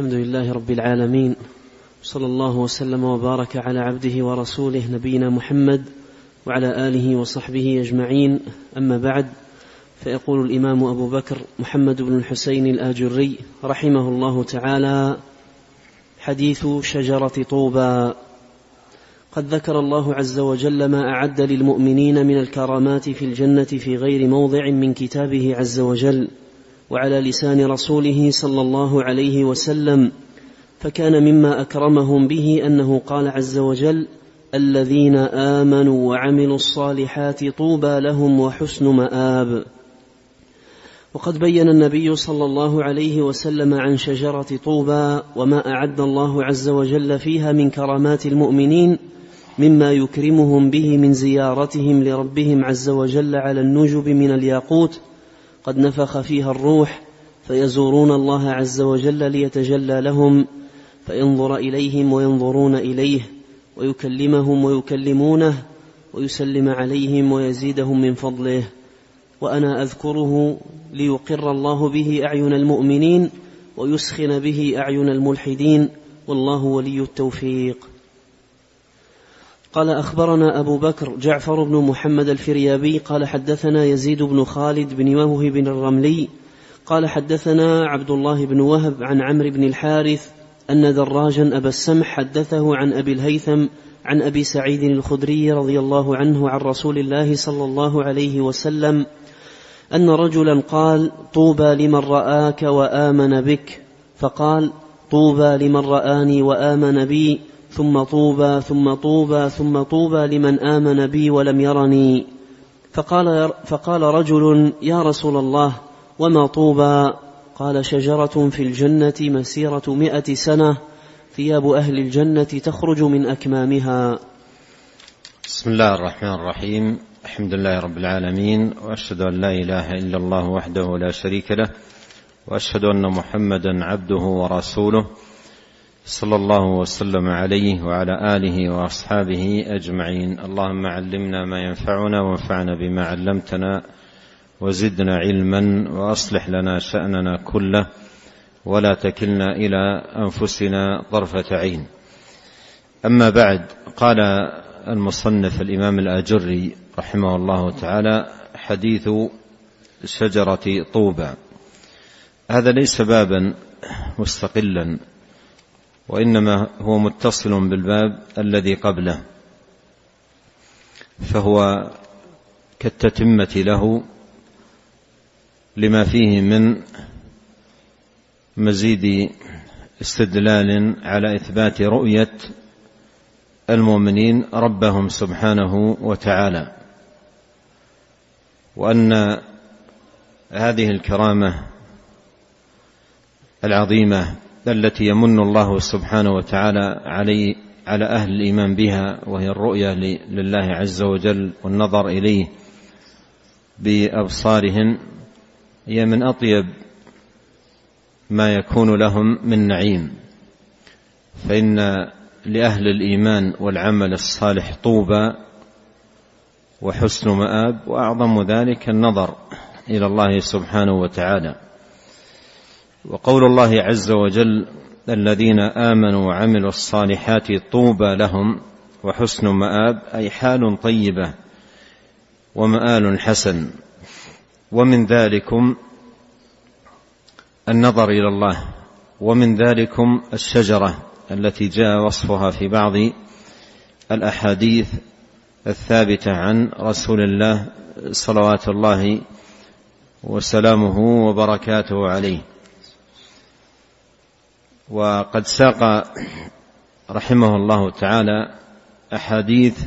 الحمد لله رب العالمين. صلى الله وسلم وبارك على عبده ورسوله نبينا محمد وعلى آله وصحبه أجمعين. أما بعد فيقول الإمام أبو بكر محمد بن الحسين الآجري رحمه الله تعالى حديث شجرة طوبى. قد ذكر الله عز وجل ما أعد للمؤمنين من الكرامات في الجنة في غير موضع من كتابه عز وجل. وعلى لسان رسوله صلى الله عليه وسلم فكان مما أكرمهم به أنه قال عز وجل الذين آمنوا وعملوا الصالحات طوبى لهم وحسن مآب. وقد بين النبي صلى الله عليه وسلم عن شجرة طوبى وما أعد الله عز وجل فيها من كرامات المؤمنين مما يكرمهم به من زيارتهم لربهم عز وجل على النجب من الياقوت قد نفخ فيها الروح فيزورون الله عز وجل ليتجلى لهم فينظر إليهم وينظرون إليه ويكلمهم ويكلمونه ويسلم عليهم ويزيدهم من فضله وأنا أذكره ليقر الله به أعين المؤمنين ويسخن به أعين الملحدين والله ولي التوفيق قال أخبرنا أبو بكر جعفر بن محمد الفريابي قال حدثنا يزيد بن خالد بن موهب الرملي قال حدثنا عبد الله بن وهب عن عمرو بن الحارث أن دراجا أبا السمح حدثه عن أبي الهيثم عن أبي سعيد الخدري رضي الله عنه عن رسول الله صلى الله عليه وسلم أن رجلا قال طوبى لمن رآك وآمن بك فقال طوبى لمن رآني وآمن بي ثم طوبى ثم طوبى ثم طوبى لمن آمن بي ولم يرني. فقال, فقال رجل يا رسول الله وما طوبى؟ قال شجرة في الجنة مسيرة مئة سنة ثياب أهل الجنة تخرج من أكمامها. بسم الله الرحمن الرحيم. الحمد لله رب العالمين وأشهد أن لا إله إلا الله وحده لا شريك له وأشهد أن محمدا عبده ورسوله. صلى الله وسلم عليه وعلى آله وأصحابه أجمعين. اللهم علمنا ما ينفعنا وانفعنا بما علمتنا وزدنا علما وأصلح لنا شأننا كله ولا تكلنا إلى أنفسنا طرفة عين. أما بعد قال المصنف الإمام الآجري رحمه الله تعالى حديث شجرة طوبى. هذا ليس بابا مستقلا وإنما هو متصل بالباب الذي قبله فهو كالتتمة له لما فيه من مزيد استدلال على إثبات رؤية المؤمنين ربهم سبحانه وتعالى. وأن هذه الكرامة العظيمة التي يمن الله سبحانه وتعالى علي على أهل الإيمان بها وهي الرؤية لله عز وجل والنظر إليه بأبصارهم هي من أطيب ما يكون لهم من نعيم. فإن لأهل الإيمان والعمل الصالح طوبى وحسن مآب وأعظم ذلك النظر إلى الله سبحانه وتعالى. وقول الله عز وجل الذين آمنوا وعملوا الصالحات طوبى لهم وحسن مآب أي حال طيبة ومآل حسن. ومن ذلكم النظر إلى الله ومن ذلكم الشجرة التي جاء وصفها في بعض الأحاديث الثابتة عن رسول الله صلوات الله وسلامه وبركاته عليه. وقد ساق رحمه الله تعالى أحاديث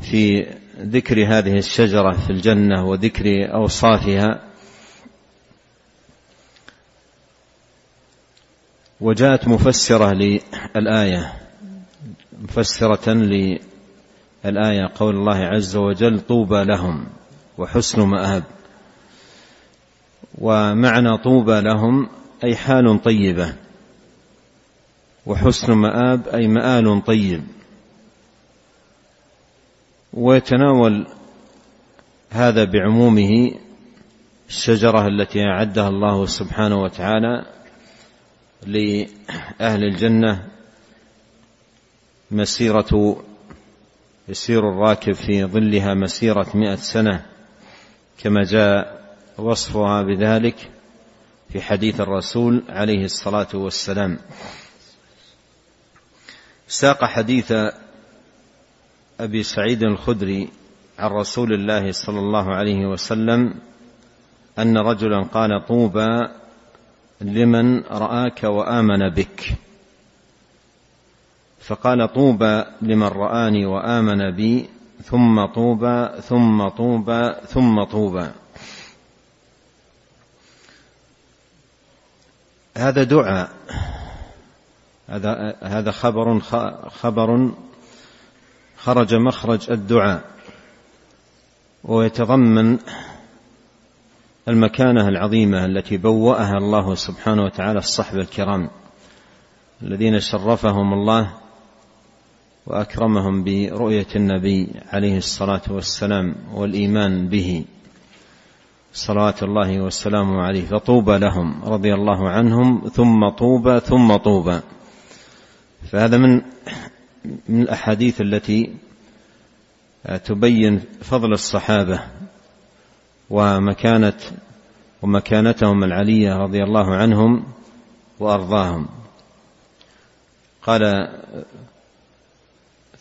في ذكر هذه الشجرة في الجنة وذكر أوصافها. وجاءت مفسرة للآية مفسرة للآية قول الله عز وجل طوبى لهم وحسن مآب. ومعنى طوبى لهم أي حال طيبة. وحسن مآب أي مآل طيب. ويتناول هذا بعمومه الشجرة التي أعدها الله سبحانه وتعالى لأهل الجنة مسيرة يسير الراكب في ظلها مسيرة مئة سنة كما جاء وصفها بذلك في حديث الرسول عليه الصلاة والسلام. ساق حديث أبي سعيد الخدري عن رسول الله صلى الله عليه وسلم أن رجلا قال طوبى لمن رآك وآمن بك. فقال طوبى لمن رآني وآمن بي ثم طوبى ثم طوبى ثم طوبى. هذا دعاء. هذا هذا خبر خبر خرج مخرج الدعاء ويتضمن المكانة العظيمة التي بوأها الله سبحانه وتعالى الصحب الكرام الذين شرفهم الله وأكرمهم برؤية النبي عليه الصلاة والسلام والإيمان به. صلوات الله وسلامه عليه. فطوبى لهم رضي الله عنهم ثم طوبى ثم طوبى. فهذا من من الأحاديث التي تبين فضل الصحابة ومكانة ومكانتهم العلية رضي الله عنهم وأرضاهم. قال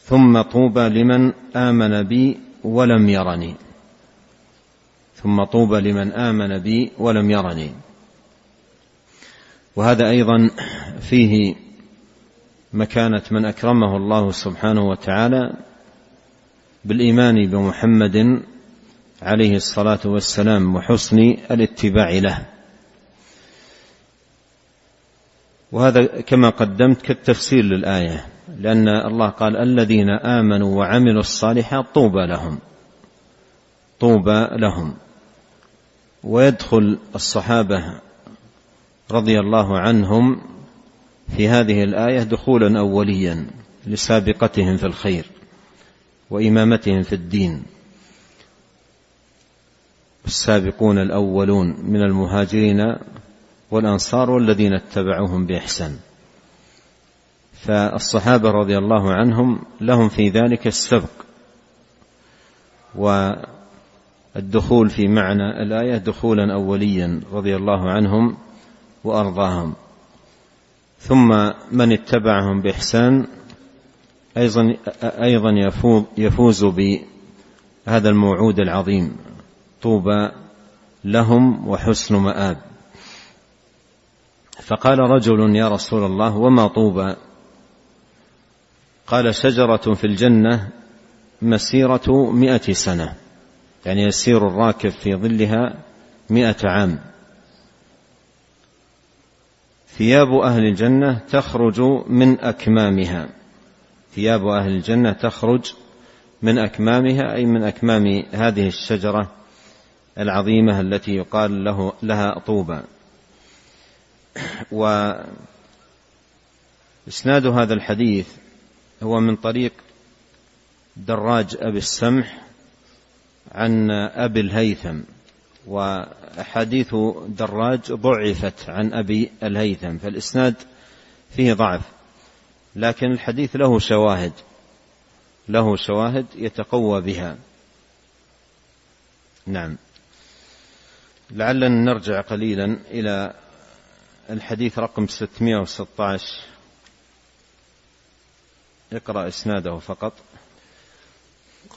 ثم طوبى لمن آمن بي ولم يرني. ثم طوبى لمن آمن بي ولم يرني. وهذا أيضا فيه مكانة من أكرمه الله سبحانه وتعالى بالإيمان بمحمد عليه الصلاة والسلام وحسن الاتباع له. وهذا كما قدمت كالتفسير للآية لأن الله قال الذين آمنوا وعملوا الصالحات طوبى لهم طوبى لهم. ويدخل الصحابة رضي الله عنهم في هذه الآية دخولا اوليا لسابقتهم في الخير وإمامتهم في الدين. السابقون الأولون من المهاجرين والأنصار والذين اتبعوهم بإحسان. فالصحابة رضي الله عنهم لهم في ذلك السبق. والدخول في معنى الآية دخولا اوليا رضي الله عنهم وأرضاهم. ثم من اتبعهم بإحسان أيضا أيضا يفوز بهذا الموعود العظيم. طوبى لهم وحسن مآب. فقال رجل يا رسول الله وما طوبى؟ قال شجرة في الجنة مسيرة مئة سنة يعني يسير الراكب في ظلها مئة عام. ثياب أهل الجنة تخرج من أكمامها. ثياب أهل الجنة تخرج من أكمامها أي من أكمام هذه الشجرة العظيمة التي يقال له لها طوبى. وإسناد هذا الحديث هو من طريق دراج أبي السمح عن أبي الهيثم. وأحاديث دراج ضعفت عن أبي الهيثم فالإسناد فيه ضعف لكن الحديث له شواهد له شواهد يتقوى بها. نعم. لعلنا نرجع قليلا إلى الحديث رقم 616 اقرأ إسناده فقط.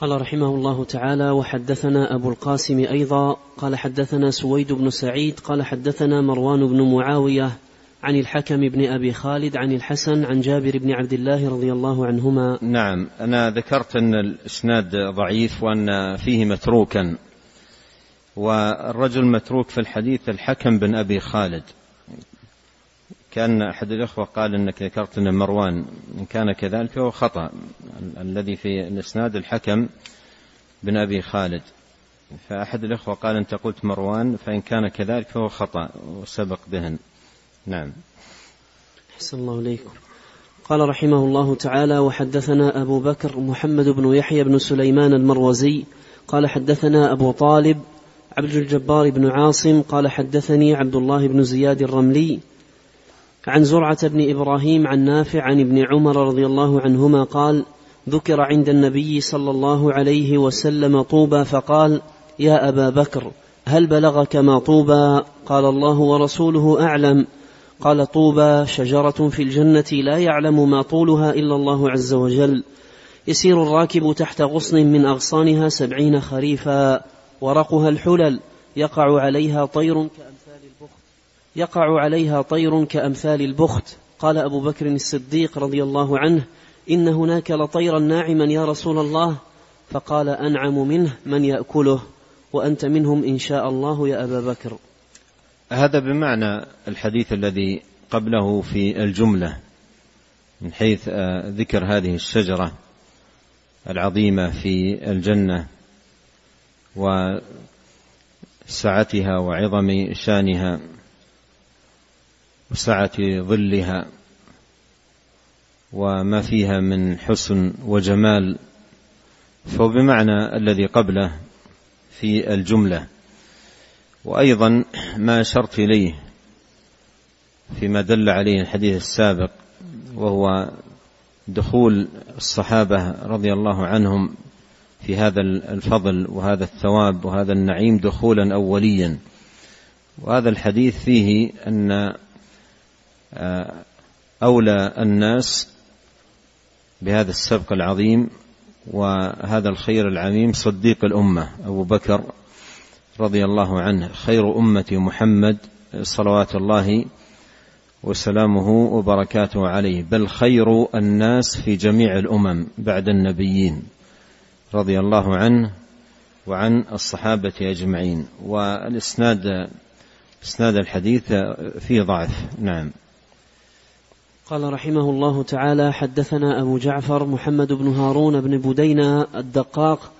قال رحمه الله تعالى وحدثنا أبو القاسم أيضا قال حدثنا سويد بن سعيد قال حدثنا مروان بن معاوية عن الحكم بن أبي خالد عن الحسن عن جابر بن عبد الله رضي الله عنهما. نعم أنا ذكرت أن الإسناد ضعيف وأن فيه متروكا والرجل متروك في الحديث الحكم بن أبي خالد. كان أحد الإخوة قال أنك ذكرت أن مروان إن كان كذلك فهو خطأ الذي في الإسناد الحكم بن أبي خالد. فأحد الإخوة قال أنت قلت مروان فإن كان كذلك فهو خطأ وسبق ذهن نعم. أحسن الله إليكم. قال رحمه الله تعالى وحدثنا أبو بكر محمد بن يحيى بن سليمان المروزي قال حدثنا أبو طالب عبد الجبار بن عاصم قال حدثني عبد الله بن زياد الرملي عن زرعة بن إبراهيم عن نافع عن ابن عمر رضي الله عنهما قال ذكر عند النبي صلى الله عليه وسلم طوبى فقال يا أبا بكر هل بلغك ما طوبى؟ قال الله ورسوله أعلم. قال طوبى شجرة في الجنة لا يعلم ما طولها إلا الله عز وجل. يسير الراكب تحت غصن من أغصانها سبعين خريفا ورقها الحلل يقع عليها طير البخت يقع عليها طير كأمثال البخت. قال أبو بكر الصديق رضي الله عنه إن هناك لطيرا ناعما يا رسول الله. فقال أنعم منه من يأكله وأنت منهم إن شاء الله يا أبا بكر. هذا بمعنى الحديث الذي قبله في الجملة من حيث آه، ذكر هذه الشجرة العظيمة في الجنة وسعتها وعظم شانها. وسعة ظلها وما فيها من حسن وجمال فهو بمعنى الذي قبله في الجملة. وأيضا ما أشرت إليه فيما دل عليه الحديث السابق وهو دخول الصحابة رضي الله عنهم في هذا الفضل وهذا الثواب وهذا النعيم دخولا اوليا. وهذا الحديث فيه آه، أولى الناس بهذا السبق العظيم وهذا الخير العميم صديق الأمة أبو بكر رضي الله عنه. خير أمة محمد صلوات الله وسلامه وبركاته عليه. بل خير الناس في جميع الأمم بعد النبيين رضي الله عنه وعن الصحابة أجمعين. والإسناد إسناد الحديث فيه ضعف. نعم. قال رحمه الله تعالى حدثنا أبو جعفر محمد بن هارون بن بدينة الدقاق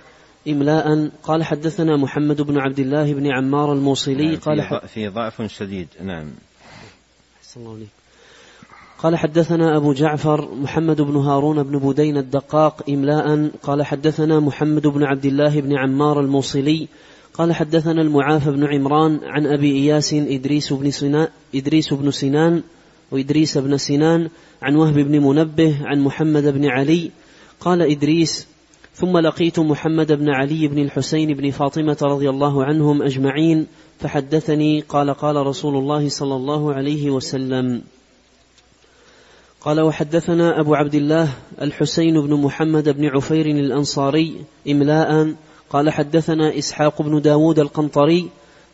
إملاء. قال حدثنا محمد بن عبد الله بن عمار الموصلي. نعم قال في ضعف شديد. نعم. الله قال حدثنا أبو جعفر محمد بن هارون بن بدين الدقاق إملاء. قال حدثنا محمد بن عبد الله بن عمار الموصلي. قال حدثنا المعافى بن عمران عن أبي إياس إدريس بن سنان, إدريس بن سنان وإدريس بن سنان عن وهب بن منبه عن محمد بن علي. قال إدريس ثم لقيت محمد بن علي بن الحسين بن فاطمة رضي الله عنهم أجمعين فحدثني قال قال رسول الله صلى الله عليه وسلم. قال وحدثنا أبو عبد الله الحسين بن محمد بن عفير الأنصاري إملاء. قال حدثنا إسحاق بن داود القنطري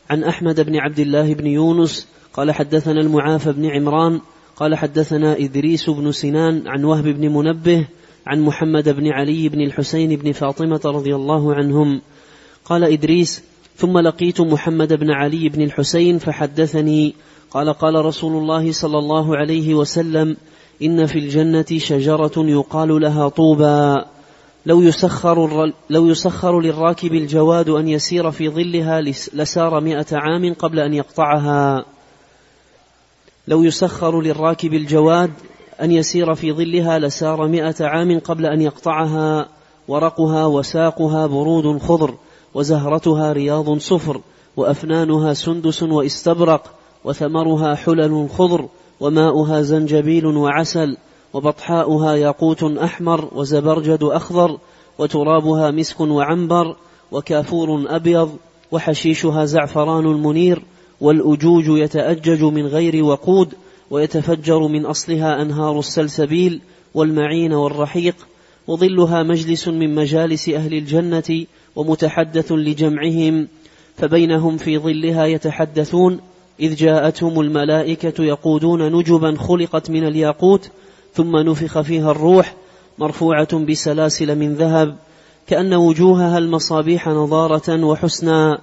عن أحمد بن عبد الله بن يونس قال حدثنا المعافى بن عمران قال حدثنا إدريس بن سنان عن وهب بن منبه عن محمد بن علي بن الحسين بن فاطمة رضي الله عنهم. قال إدريس ثم لقيت محمد بن علي بن الحسين فحدثني. قال قال رسول الله صلى الله عليه وسلم إن في الجنة شجرة يقال لها طوبى. لو يسخر, لو يسخر للراكب الجواد أن يسير في ظلها لسار مئة عام قبل أن يقطعها. لو يسخر للراكب الجواد أن يسير في ظلها لسار مئة عام قبل أن يقطعها ورقها وساقها برود خضر وزهرتها رياض صفر وأفنانها سندس واستبرق وثمرها حلل خضر وماؤها زنجبيل وعسل وبطحاؤها ياقوت أحمر وزبرجد أخضر وترابها مسك وعنبر وكافور أبيض وحشيشها زعفران منير والأجوج يتأجج من غير وقود ويتفجر من أصلها أنهار السلسبيل والمعين والرحيق وظلها مجلس من مجالس أهل الجنة ومتحدث لجمعهم فبينهم في ظلها يتحدثون إذ جاءتهم الملائكة يقودون نجبا خلقت من الياقوت ثم نفخ فيها الروح مرفوعة بسلاسل من ذهب كأن وجوهها المصابيح نضارة وحسنا.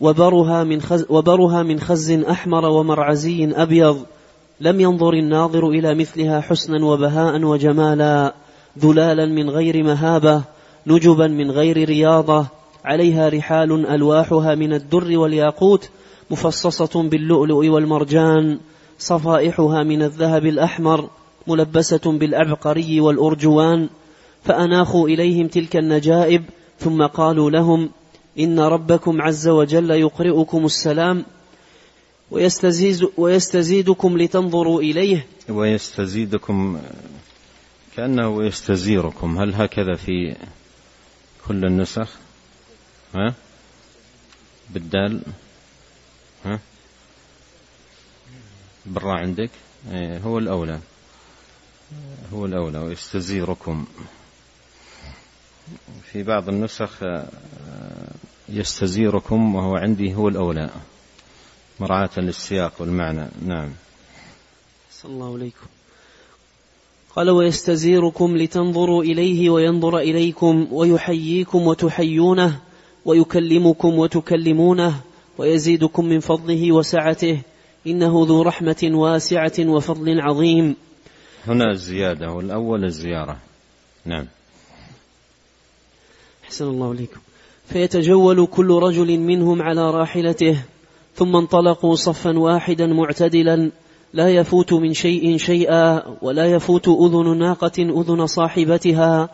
وبرها من خز, وبرها من خز أحمر ومرعزي أبيض. لم ينظر الناظر إلى مثلها حسنا وبهاء وجمالا ذلالا من غير مهابة نجبا من غير رياضة. عليها رحال ألواحها من الدر والياقوت مفصصة باللؤلؤ والمرجان. صفائحها من الذهب الأحمر ملبسة بالأبقري والأرجوان. فأناخوا إليهم تلك النجائب ثم قالوا لهم إن ربكم عز وجل يقرئكم السلام ويستزيد ويستزيدكم لتنظروا إليه. ويستزيدكم كأنه يستزيركم. هل هكذا في كل النسخ؟ ها؟ بالدال؟ ها؟ بالراء عندك؟ إيه، هو الأولى. هو الأولى. ويستزيركم. في بعض النسخ آه، يستزيركم وهو عندي هو الأولى. مراعاة للسياق والمعنى. نعم. صلى الله عليكم. قال ويستزيركم لتنظروا إليه وينظر إليكم ويحييكم وتحيونه ويكلمكم وتكلمونه ويزيدكم من فضله وسعته إنه ذو رحمة واسعة وفضل عظيم. هنا الزيادة والأول الزيارة. نعم. أحسن الله عليكم فيتجول كل رجل منهم على راحلته ثم انطلقوا صفا واحدا معتدلا لا يفوت من شيء شيئا ولا يفوت أذن ناقة أذن صاحبتها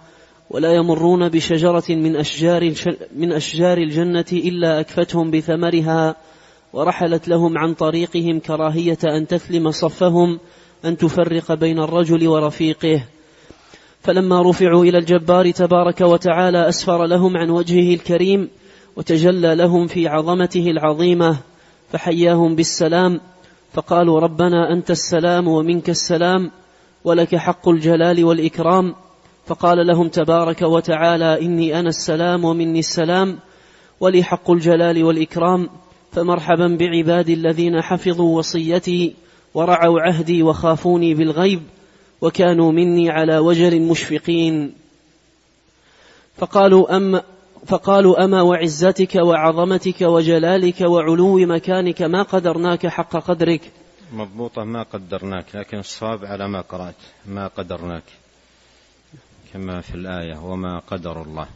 ولا يمرون بشجرة من أشجار من أشجار الجنة إلا أكفتهم بثمرها ورحلت لهم عن طريقهم كراهية أن تثلم صفهم أن تفرق بين الرجل ورفيقه. فلما رفعوا إلى الجبار تبارك وتعالى أسفر لهم عن وجهه الكريم وتجلى لهم في عظمته العظيمة فحياهم بالسلام فقالوا ربنا أنت السلام ومنك السلام ولك حق الجلال والإكرام فقال لهم تبارك وتعالى إني أنا السلام ومني السلام ولي حق الجلال والإكرام فمرحبا بعبادي الذين حفظوا وصيتي ورعوا عهدي وخافوني بالغيب وكانوا مني على وجل مشفقين. فقالوا أما فقالوا أما وعزتك وعظمتك وجلالك وعلو مكانك ما قدرناك حق قدرك؟ مضبوطة ما قدرناك لكن الصواب على ما قرأت ما قدرناك كما في الآية وما قدر الله.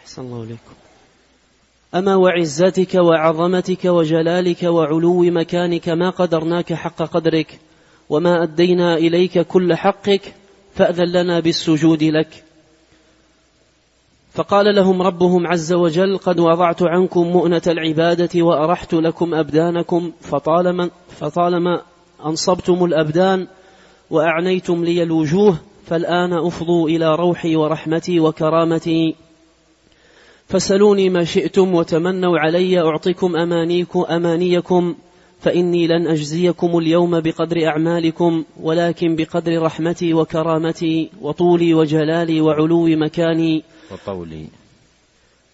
أحسن الله عليكم أما وعزتك وعظمتك وجلالك وعلو مكانك ما قدرناك حق قدرك؟ وما أدينا إليك كل حقك فأذن لنا بالسجود لك. فقال لهم ربهم عز وجل قد وضعت عنكم مؤنة العبادة وأرحت لكم أبدانكم فطالما, فطالما أنصبتم الأبدان وأعنيتم لي الوجوه فالآن أفضوا إلى روحي ورحمتي وكرامتي. فسلوني ما شئتم وتمنوا علي أعطكم أمانيكم أمانيكم فإني لن أجزيكم اليوم بقدر أعمالكم ولكن بقدر رحمتي وكرامتي وطولي وجلالي وعلو مكاني. وطولي.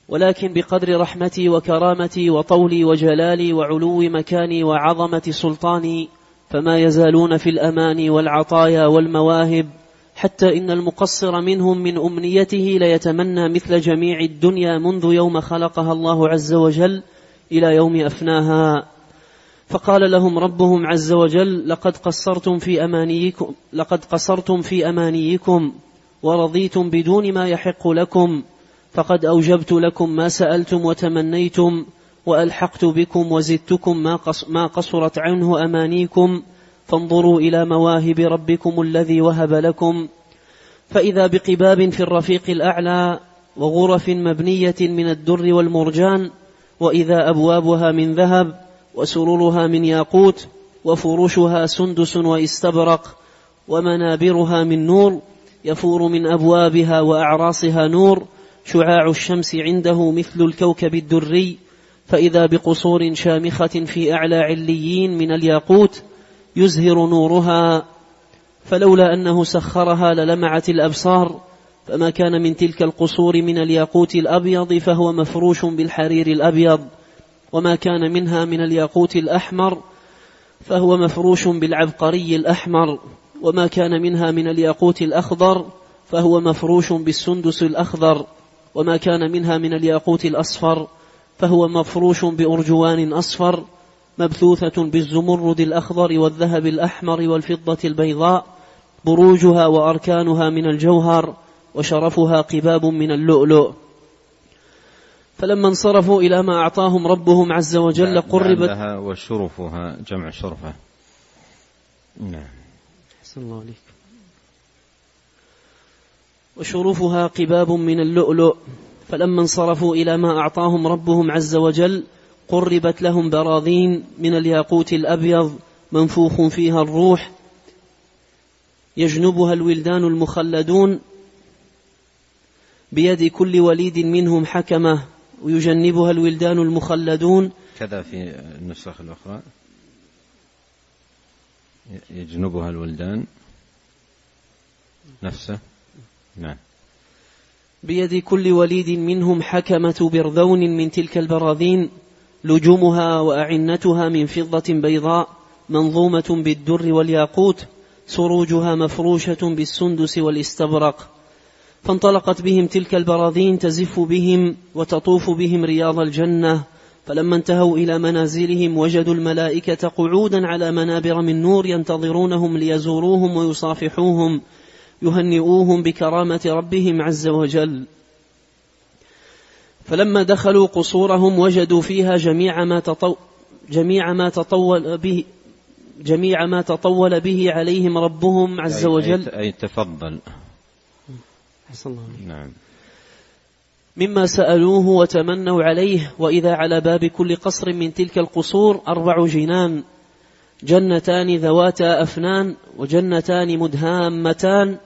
ولكن بقدر رحمتي وكرامتي وطولي وجلالي وعلو مكاني وعظمة سلطاني فما يزالون في الأمان والعطايا والمواهب حتى إن المقصر منهم من أمنيته ليتمنى مثل جميع الدنيا منذ يوم خلقها الله عز وجل إلى يوم أفناها. فقال لهم ربهم عز وجل لقد قصرتم في أمانيكم لقد قصرتم في أمانيكم ورضيتم بدون ما يحق لكم فقد أوجبت لكم ما سألتم وتمنيتم وألحقت بكم وزدتكم ما, ما قصرت عنه أمانيكم فانظروا إلى مواهب ربكم الذي وهب لكم. فإذا بقباب في الرفيق الأعلى وغرف مبنية من الدر والمرجان وإذا أبوابها من ذهب وسررها من ياقوت وفروشها سندس واستبرق ومنابرها من نور يفور من أبوابها وأعراصها نور شعاع الشمس عنده مثل الكوكب الدري فإذا بقصور شامخة في أعلى عليين من الياقوت يزهر نورها. فلولا أنه سخرها للمعت الأبصار فما كان من تلك القصور من الياقوت الأبيض فهو مفروش بالحرير الأبيض. وما كان منها من الياقوت الأحمر فهو مفروش بالعبقري الأحمر وما كان منها من الياقوت الأخضر فهو مفروش بالسندس الأخضر وما كان منها من الياقوت الأصفر فهو مفروش بأرجوان أصفر مبثوثة بالزمرد الأخضر والذهب الأحمر والفضة البيضاء بروجها وأركانها من الجوهر وشرفها قباب من اللؤلؤ. فلما انصرفوا إلى ما أعطاهم ربهم عز وجل قربت وشرفها جمع شرفة نعم. أحسن الله عليك. وشرفها قباب من اللؤلؤ. فلما انصرفوا إلى ما أعطاهم ربهم عز وجل قربت لهم براذين من الياقوت الأبيض منفوخ فيها الروح. يجنبها الولدان المخلدون. بيد كل وليد منهم حكمة. ويجنبها الولدان المخلدون. كذا في النسخ الأخرى. يجنبها الولدان نفسه. نعم. بيد كل وليد منهم حكمة برذون من تلك البراذين لجومها وأعنتها من فضة بيضاء منظومة بالدر والياقوت سروجها مفروشة بالسندس والاستبرق. فانطلقت بهم تلك البراذين تزف بهم وتطوف بهم رياض الجنة. فلما انتهوا إلى منازلهم وجدوا الملائكة قعودا على منابر من نور ينتظرونهم ليزوروهم ويصافحوهم يهنئوهم بكرامة ربهم عز وجل. فلما دخلوا قصورهم وجدوا فيها جميع ما تطو جميع ما تطول به جميع ما تطول به عليهم ربهم عز وجل. أي تفضل. أحسن الله نعم. مما سألوه وتمنوا عليه وإذا على باب كل قصر من تلك القصور أربع جنان جنتان ذواتا أفنان وجنتان مدهامتان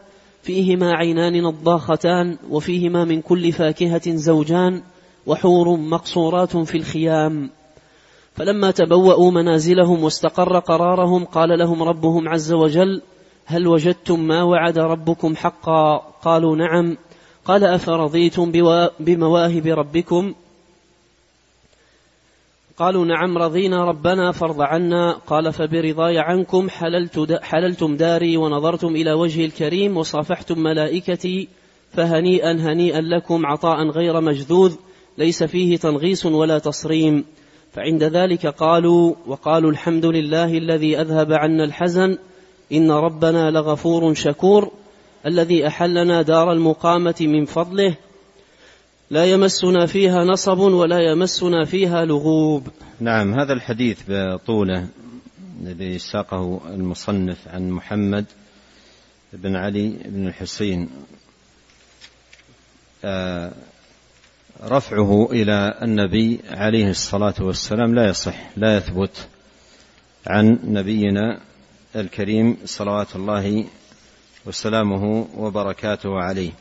فيهما عينان نضاختان وفيهما من كل فاكهة زوجان وحور مقصورات في الخيام. فلما تبوأوا منازلهم واستقر قرارهم قال لهم ربهم عز وجل هل وجدتم ما وعد ربكم حقا؟ قالوا نعم. قال أفرضيتم بمواهب ربكم؟ قالوا نعم رضينا ربنا فارض عنا. قال فبرضاي عنكم حللت حللتم داري ونظرتم إلى وجه الكريم وصافحتم ملائكتي فهنيئا هنيئا لكم عطاء غير مجذوذ ليس فيه تنغيص ولا تصريم. فعند ذلك قالوا وقالوا الحمد لله الذي أذهب عنا الحزن إن ربنا لغفور شكور الذي أحلنا دار المقامة من فضله. لا يمسنا فيها نصب ولا يمسنا فيها لغوب. نعم هذا الحديث بطوله الذي ساقه المصنف عن محمد بن علي بن الحسين. آه، رفعه إلى النبي عليه الصلاة والسلام لا يصح لا يثبت عن نبينا الكريم صلوات الله وسلامه وبركاته عليه.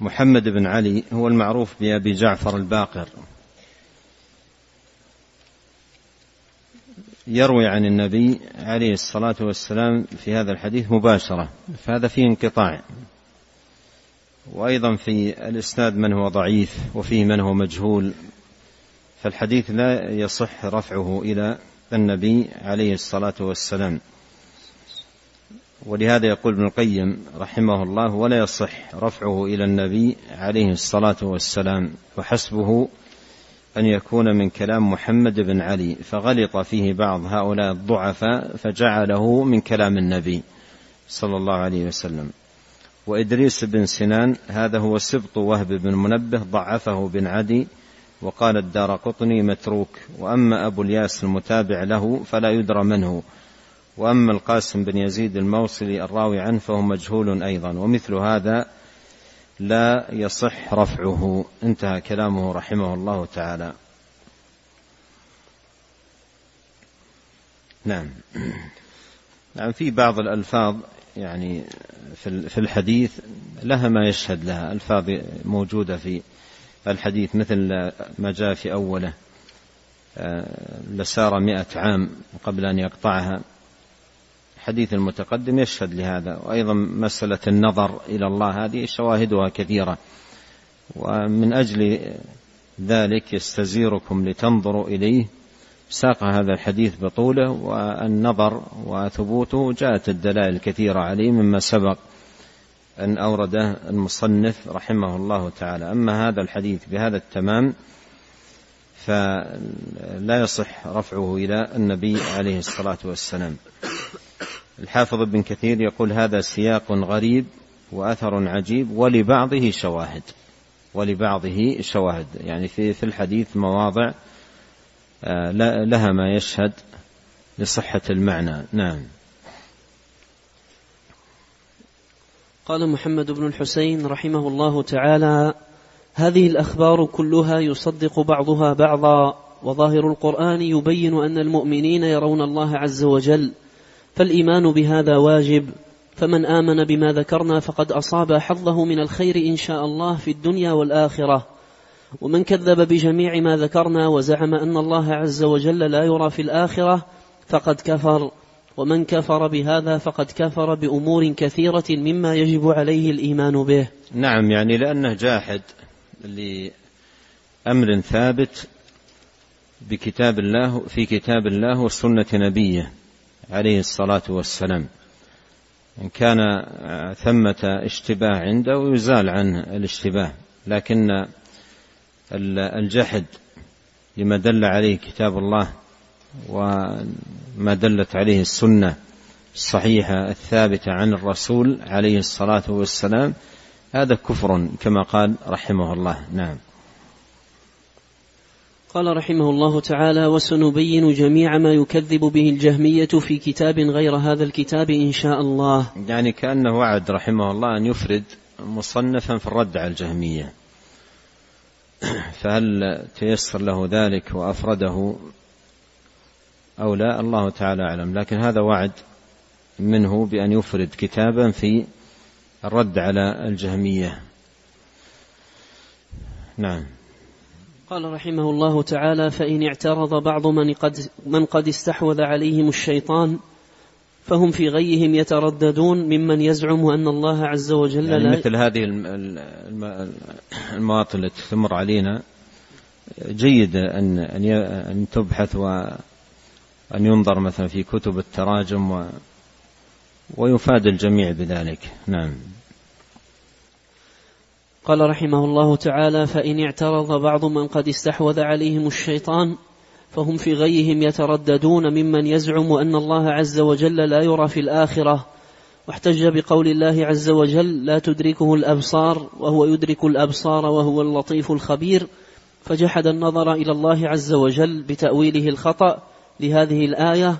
ومحمد بن علي هو المعروف بأبي جعفر الباقر. يروي عن النبي عليه الصلاة والسلام في هذا الحديث مباشرة فهذا فيه انقطاع. وأيضا في الإسناد من هو ضعيف وفيه من هو مجهول. فالحديث لا يصح رفعه إلى النبي عليه الصلاة والسلام. ولهذا يقول ابن القيم رحمه الله ولا يصح رفعه إلى النبي عليه الصلاة والسلام وحسبه أن يكون من كلام محمد بن علي فغلط فيه بعض هؤلاء الضعفاء فجعله من كلام النبي صلى الله عليه وسلم. وإدريس بن سنان هذا هو سبط وهب بن منبه ضعفه بن عدي وقال الدار قطني متروك وأما أبو الياس المتابع له فلا يدرى من هو وأما القاسم بن يزيد الموصلي الراوي عنه فهو مجهول أيضا ومثل هذا لا يصح رفعه. انتهى كلامه رحمه الله تعالى. نعم. نعم في بعض الألفاظ يعني في الحديث لها ما يشهد لها ألفاظ موجودة في الحديث مثل ما جاء في أوله آه، لسار مئة عام قبل أن يقطعها. الحديث المتقدم يشهد لهذا وأيضا مسألة النظر إلى الله هذه شواهدها كثيرة. ومن أجل ذلك يستزيركم لتنظروا إليه. ساق هذا الحديث بطوله والنظر وثبوته جاءت الدلائل الكثيرة عليه مما سبق. أن أورده المصنف رحمه الله تعالى. أما هذا الحديث بهذا التمام فلا يصح رفعه إلى النبي عليه الصلاة والسلام. الحافظ ابن كثير يقول هذا سياق غريب وأثر عجيب ولبعضه شواهد ولبعضه شواهد. يعني في في الحديث مواضع آه، لها ما يشهد لصحة المعنى. نعم. قال محمد بن الحسين رحمه الله تعالى هذه الأخبار كلها يصدق بعضها بعضا وظاهر القرآن يبين أن المؤمنين يرون الله عز وجل فالإيمان بهذا واجب فمن آمن بما ذكرنا فقد أصاب حظه من الخير إن شاء الله في الدنيا والآخرة. ومن كذب بجميع ما ذكرنا وزعم أن الله عز وجل لا يرى في الآخرة فقد كفر. ومن كفر بهذا فقد كفر بأمور كثيرة مما يجب عليه الإيمان به. نعم يعني لأنه جاحد لأمر ثابت بكتاب الله في كتاب الله وسنة نبيه عليه الصلاة والسلام. إن كان ثمة اشتباه عنده يزال عنه الاشتباه لكن الجحد لما دل عليه كتاب الله وما دلت عليه السنة الصحيحة الثابتة عن الرسول عليه الصلاة والسلام هذا كفر كما قال رحمه الله. نعم. قال رحمه الله تعالى وسنبين جميع ما يكذب به الجهمية في كتاب غير هذا الكتاب إن شاء الله. يعني كأنه وعد رحمه الله أن يفرد مصنفا في الرد على الجهمية. فهل تيسر له ذلك وأفرده؟ أو لا الله تعالى أعلم. لكن هذا وعد منه بأن يفرد كتابا في الرد على الجهمية. نعم. قال رحمه الله تعالى فإن اعترض بعض من قد, من قد استحوذ عليهم الشيطان فهم في غيهم يترددون ممن يزعم أن الله عز وجل يعني لا مثل هذه المواطن التي تمر علينا جيد أن أن تبحث وأن ينظر مثلا في كتب التراجم و ويفاد الجميع بذلك. نعم. قال رحمه الله تعالى فإن اعترض بعض من قد استحوذ عليهم الشيطان فهم في غيهم يترددون ممن يزعم أن الله عز وجل لا يرى في الآخرة واحتج بقول الله عز وجل لا تدركه الأبصار وهو يدرك الأبصار وهو اللطيف الخبير فجحد النظر إلى الله عز وجل بتأويله الخطأ لهذه الآية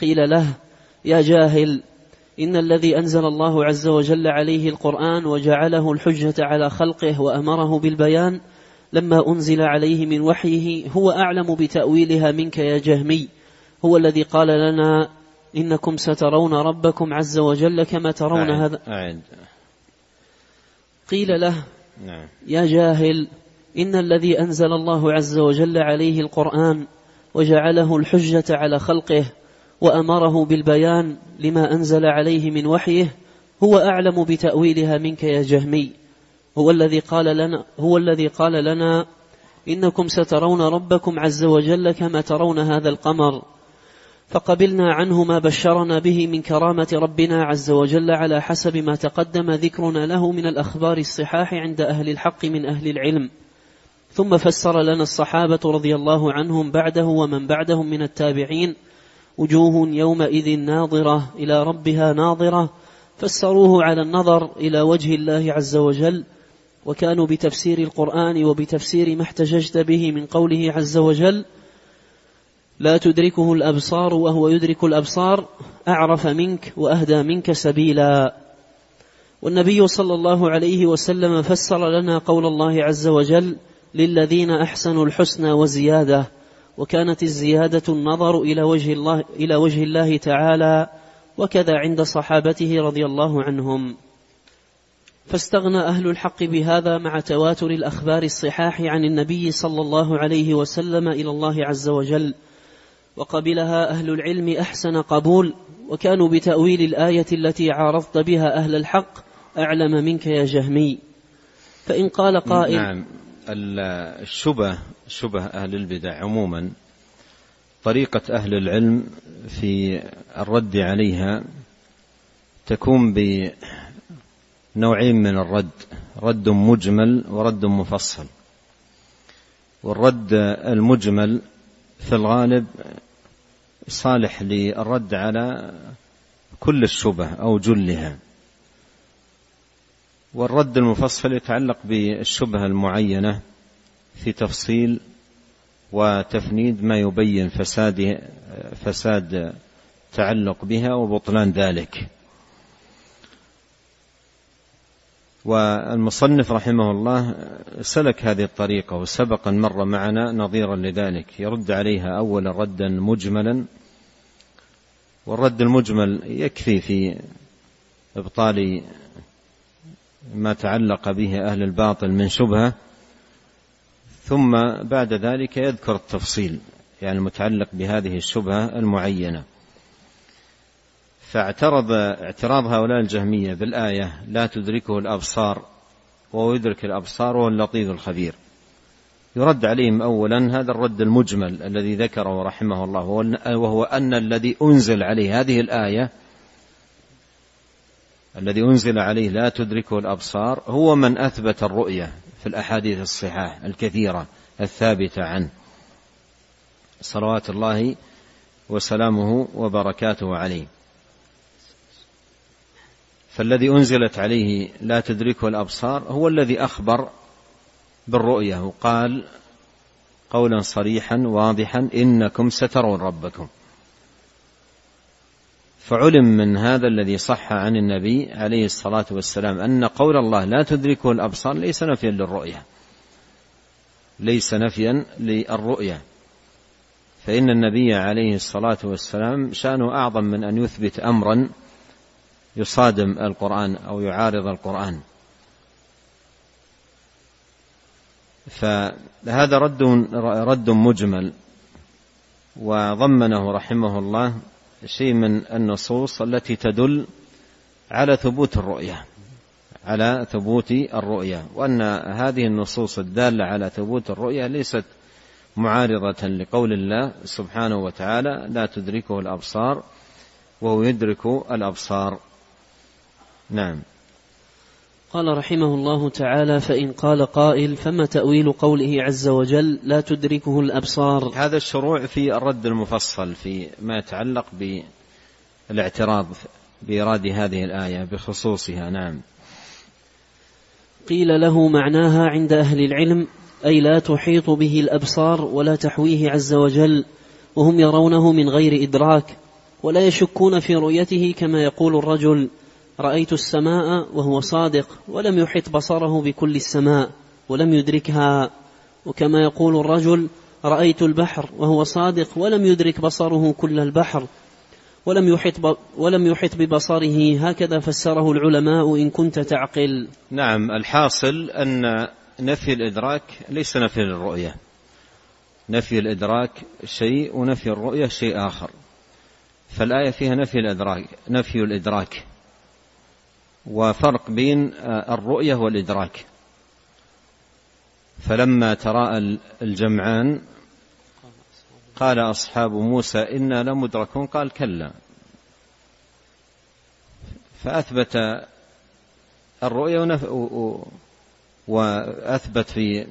قيل له يا جاهل إن الذي أنزل الله عز وجل عليه القرآن وجعله الحجة على خلقه وأمره بالبيان لما أنزل عليه من وحيه هو أعلم بتأويلها منك يا جهمي. هو الذي قال لنا إنكم سترون ربكم عز وجل كما ترون أعد هذا. أعد قيل له نعم. يا جاهل إن الذي أنزل الله عز وجل عليه القرآن وجعله الحجة على خلقه وأمره بالبيان لما أنزل عليه من وحيه هو أعلم بتأويلها منك يا جهمي. هو الذي قال لنا هو الذي قال لنا إنكم سترون ربكم عز وجل كما ترون هذا القمر. فقبلنا عنه ما بشرنا به من كرامة ربنا عز وجل على حسب ما تقدم ذكرنا له من الأخبار الصحاح عند أهل الحق من أهل العلم. ثم فسر لنا الصحابة رضي الله عنهم بعده ومن بعدهم من التابعين وجوه يومئذ ناظرة إلى ربها ناظرة. فسروه على النظر إلى وجه الله عز وجل وكانوا بتفسير القرآن وبتفسير ما احتججت به من قوله عز وجل لا تدركه الأبصار وهو يدرك الأبصار أعرف منك وأهدى منك سبيلا. والنبي صلى الله عليه وسلم فسر لنا قول الله عز وجل للذين أحسنوا الحسنى وزيادة وكانت الزيادة النظر إلى وجه الله إلى وجه الله تعالى وكذا عند صحابته رضي الله عنهم. فاستغنى أهل الحق بهذا مع تواتر الأخبار الصحاح عن النبي صلى الله عليه وسلم إلى الله عز وجل وقبلها أهل العلم أحسن قبول وكانوا بتأويل الآية التي عارضت بها أهل الحق أعلم منك يا جهمي. فإن قال قائل نعم. الشبه شبه أهل البدع عموما طريقة أهل العلم في الرد عليها تكون بنوعين من الرد رد مجمل ورد مفصل. والرد المجمل في الغالب صالح للرد على كل الشبه أو جلها. والرد المفصل يتعلق بالشبهة المعينة في تفصيل وتفنيد ما يبين فساد فساد تعلق بها وبطلان ذلك. والمصنف رحمه الله سلك هذه الطريقة وسبق أن مر معنا نظيرا لذلك. يرد عليها أولا ردا مجملا والرد المجمل يكفي في إبطال ما تعلق به أهل الباطل من شبهة ثم بعد ذلك يذكر التفصيل يعني المتعلق بهذه الشبهة المعينة. فاعترض اعتراض هؤلاء الجهمية بالآية لا تدركه الأبصار وهو يدرك الأبصار وهو اللطيف الخبير. يرد عليهم أولا هذا الرد المجمل الذي ذكره رحمه الله وهو أن الذي أنزل عليه هذه الآية الذي أنزل عليه لا تدركه الأبصار هو من أثبت الرؤية في الأحاديث الصحاح الكثيرة الثابتة عنه. صلوات الله وسلامه وبركاته عليه. فالذي أنزلت عليه لا تدركه الأبصار هو الذي أخبر بالرؤية وقال قولا صريحا واضحا إنكم سترون ربكم. فعلم من هذا الذي صح عن النبي عليه الصلاة والسلام أن قول الله لا تدركه الأبصار ليس نفيا للرؤية. ليس نفيا للرؤية. فإن النبي عليه الصلاة والسلام شأنه أعظم من أن يثبت أمرا يصادم القرآن أو يعارض القرآن. فهذا رد رد مجمل. وضمنه رحمه الله شيء من النصوص التي تدل على ثبوت الرؤية على ثبوت الرؤية وأن هذه النصوص الدالة على ثبوت الرؤية ليست معارضة لقول الله سبحانه وتعالى لا تدركه الأبصار وهو يدرك الأبصار نعم. قال رحمه الله تعالى فإن قال قائل فما تأويل قوله عز وجل؟ لا تدركه الأبصار. هذا الشروع في الرد المفصل في ما يتعلق بالاعتراض بإيراد هذه الآية بخصوصها نعم. قيل له معناها عند أهل العلم أي لا تحيط به الأبصار ولا تحويه عز وجل وهم يرونه من غير إدراك ولا يشكون في رؤيته كما يقول الرجل. رأيت السماء وهو صادق ولم يحط بصره بكل السماء ولم يدركها وكما يقول الرجل رأيت البحر وهو صادق ولم يدرك بصره كل البحر ولم يحط ولم يحط ببصره هكذا فسره العلماء إن كنت تعقل. نعم الحاصل أن نفي الإدراك ليس نفي للرؤية. نفي الإدراك شيء ونفي الرؤية شيء آخر. فالآية فيها نفي الإدراك نفي الإدراك وفرق بين الرؤية والإدراك. فلما تراءى الجمعان قال أصحاب موسى إنا لمدركون. قال كلا. فأثبت الرؤية وأثبت في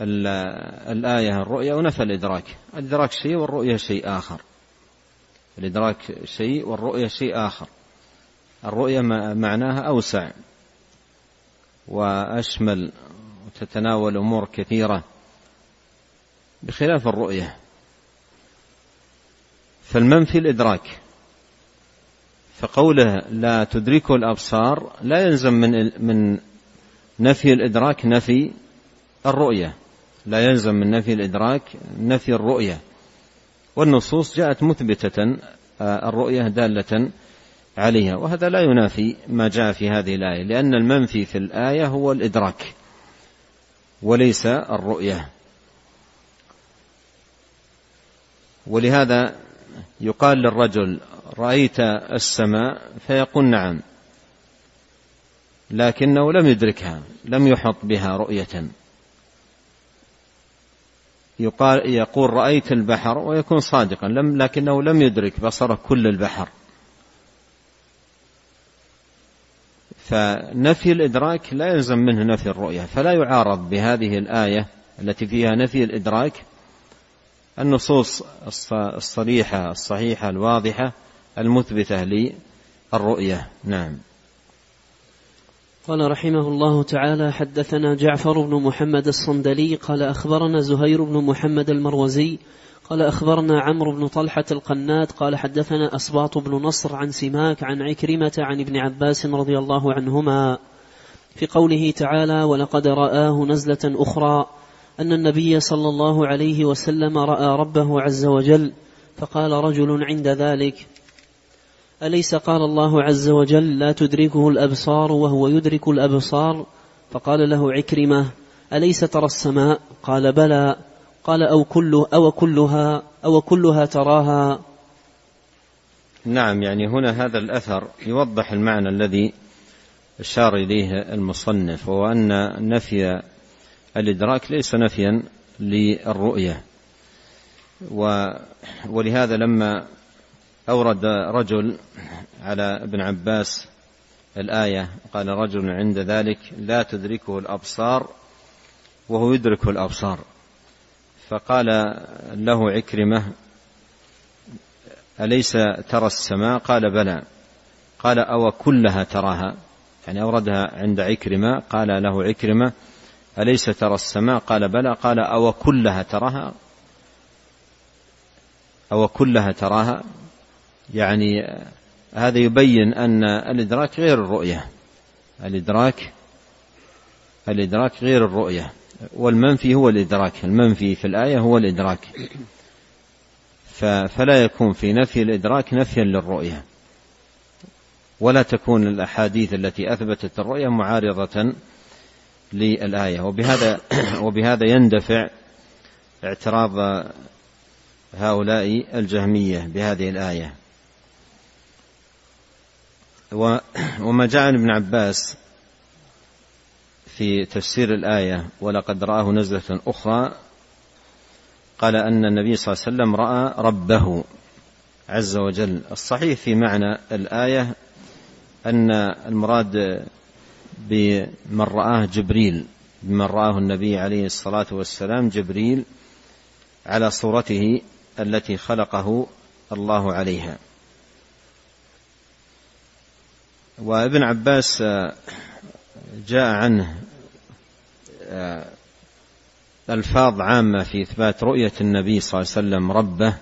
الآية الرؤية ونفى الإدراك. الإدراك شيء والرؤية شيء آخر. الإدراك شيء والرؤية شيء آخر. الرؤية معناها أوسع وأشمل وتتناول أمور كثيرة بخلاف الرؤية. فالمنفي الإدراك فقوله لا تدركه الأبصار لا يلزم من من نفي الإدراك نفي الرؤية. لا يلزم من نفي الإدراك نفي الرؤية. والنصوص جاءت مثبتة آه، الرؤية دالة عليها. وهذا لا ينافي ما جاء في هذه الآية لأن المنفي في الآية هو الإدراك وليس الرؤية. ولهذا يقال للرجل رأيت السماء؟ فيقول نعم. لكنه لم يدركها لم يحط بها رؤية. يقال يقول رأيت البحر ويكون صادقا لم لكنه لم يدرك بصره كل البحر. فنفي الإدراك لا يلزم منه نفي الرؤية فلا يعارض بهذه الآية التي فيها نفي الإدراك النصوص الصريحة الصحيحة الواضحة المثبتة للرؤية. نعم. قال رحمه الله تعالى حدثنا جعفر بن محمد الصندلي قال أخبرنا زهير بن محمد المروزي قال أخبرنا عمرو بن طلحة القناد قال حدثنا أسباط بن نصر عن سماك عن عكرمة عن ابن عباس رضي الله عنهما في قوله تعالى ولقد رآه نزلة أخرى أن النبي صلى الله عليه وسلم رأى ربه عز وجل فقال رجل عند ذلك أليس قال الله عز وجل لا تدركه الأبصار وهو يدرك الأبصار فقال له عكرمة أليس ترى السماء؟ قال بلى قال أو كله أو كلها أو كلها تراها. نعم يعني هنا هذا الأثر يوضح المعنى الذي أشار إليه المصنف وهو أن نفي الإدراك ليس نفيا للرؤية. ولهذا لما أورد رجل على ابن عباس الآية قال رجل عند ذلك لا تدركه الأبصار وهو يدرك الأبصار. فقال له عكرمة أليس ترى السماء؟ قال بلى. قال أو كلها تراها؟ يعني أوردها عند عكرمة. قال له عكرمة أليس ترى السماء؟ قال بلى. قال أو كلها تراها؟ أو كلها تراها؟ يعني هذا يبين أن الإدراك غير الرؤية. الإدراك الإدراك غير الرؤية. والمنفي هو الإدراك. المنفي في الآية هو الإدراك. فلا يكون في نفي الإدراك نفيا للرؤية. ولا تكون الأحاديث التي أثبتت الرؤية معارضة للآية. وبهذا وبهذا يندفع اعتراض هؤلاء الجهمية بهذه الآية. وما جاء عن ابن عباس في تفسير الآية ولقد رآه نزلة أخرى قال أن النبي صلى الله عليه وسلم رأى ربه عز وجل. الصحيح في معنى الآية أن المراد بمن رآه جبريل بمن رآه النبي عليه الصلاة والسلام جبريل على صورته التي خلقه الله عليها. وابن عباس جاء عنه ألفاظ عامة في إثبات رؤية النبي صلى الله عليه وسلم ربه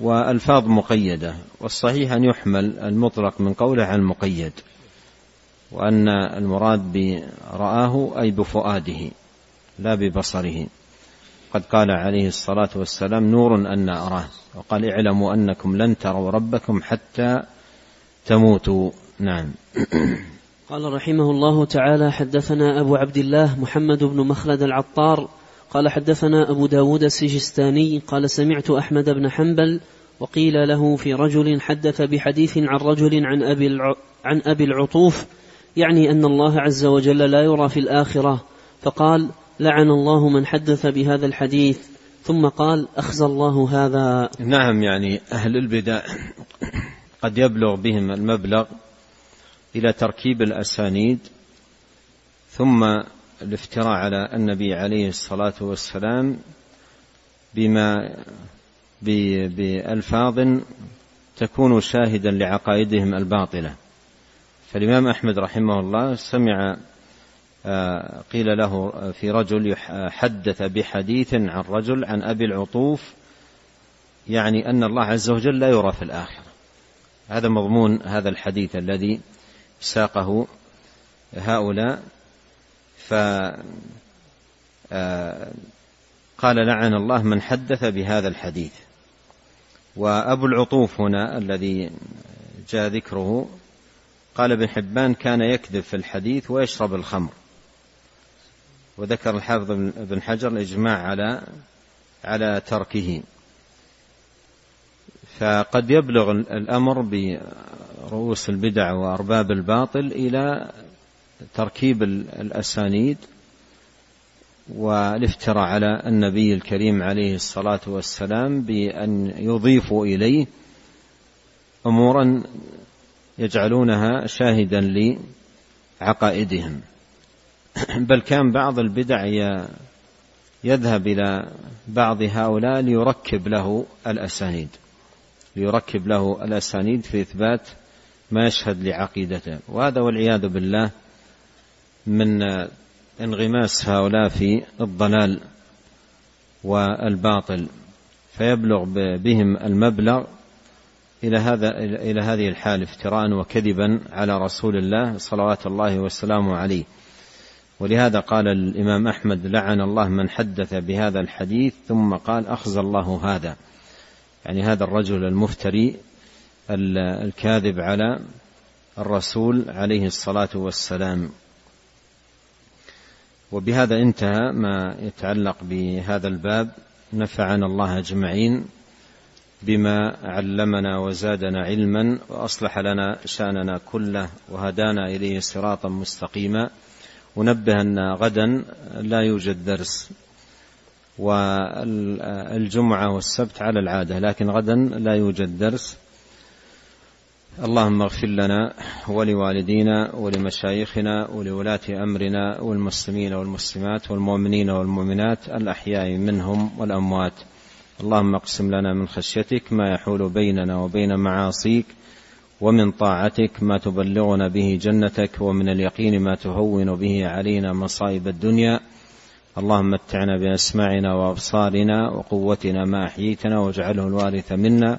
وألفاظ مقيدة والصحيح أن يحمل المطلق من قوله على المقيد وأن المراد برآه أي بفؤاده لا ببصره. قد قال عليه الصلاة والسلام نور أن أراه وقال اعلموا أنكم لن تروا ربكم حتى تموتوا. نعم. قال رحمه الله تعالى حدثنا أبو عبد الله محمد بن مخلد العطار قال حدثنا أبو داود السجستاني قال سمعت أحمد بن حنبل وقيل له في رجل حدث بحديث عن رجل عن أبي, عن أبي العطوف يعني أن الله عز وجل لا يرى في الآخرة فقال لعن الله من حدث بهذا الحديث ثم قال أخزى الله هذا. نعم يعني أهل البدع قد يبلغ بهم المبلغ إلى تركيب الأسانيد ثم الافتراء على النبي عليه الصلاة والسلام بما بألفاظ تكون شاهدا لعقائدهم الباطلة. فالإمام أحمد رحمه الله سمع آه، قيل له في رجل حدث بحديث عن رجل عن أبي العطوف يعني أن الله عز وجل لا يرى في الآخرة. هذا مضمون هذا الحديث الذي ساقه هؤلاء ف آه، لعن الله من حدث بهذا الحديث. وأبو العطوف هنا الذي جاء ذكره قال ابن حبان كان يكذب في الحديث ويشرب الخمر. وذكر الحافظ ابن حجر الإجماع على على تركه. فقد يبلغ الأمر برؤوس البدع وأرباب الباطل إلى تركيب الأسانيد والافتراء على النبي الكريم عليه الصلاة والسلام بأن يضيفوا إليه أمورا يجعلونها شاهدا لعقائدهم. بل كان بعض البدع يذهب إلى بعض هؤلاء ليركب له الأسانيد. ليركب له الأسانيد في إثبات ما يشهد لعقيدته. وهذا والعياذ بالله من انغماس هؤلاء في الضلال والباطل. فيبلغ بهم المبلغ إلى هذا إلى هذه الحال افتراء وكذبا على رسول الله صلوات الله وسلامه عليه. ولهذا قال الإمام أحمد لعن الله من حدث بهذا الحديث ثم قال أخزى الله هذا. يعني هذا الرجل المفتري الكاذب على الرسول عليه الصلاة والسلام. وبهذا انتهى ما يتعلق بهذا الباب. نفعنا الله أجمعين بما علمنا وزادنا علما وأصلح لنا شأننا كله وهدانا إليه صراطا مستقيما. ونبه أن غدا لا يوجد درس والجمعة والسبت على العادة لكن غدا لا يوجد درس. اللهم اغفر لنا ولوالدينا ولمشايخنا ولولاة أمرنا والمسلمين والمسلمات والمؤمنين والمؤمنات الأحياء منهم والأموات. اللهم اقسم لنا من خشيتك ما يحول بيننا وبين معاصيك ومن طاعتك ما تبلغنا به جنتك ومن اليقين ما تهون به علينا مصائب الدنيا. اللهم متعنا بأسماعنا وأبصارنا وقوتنا ما أحييتنا واجعله الوارث منا.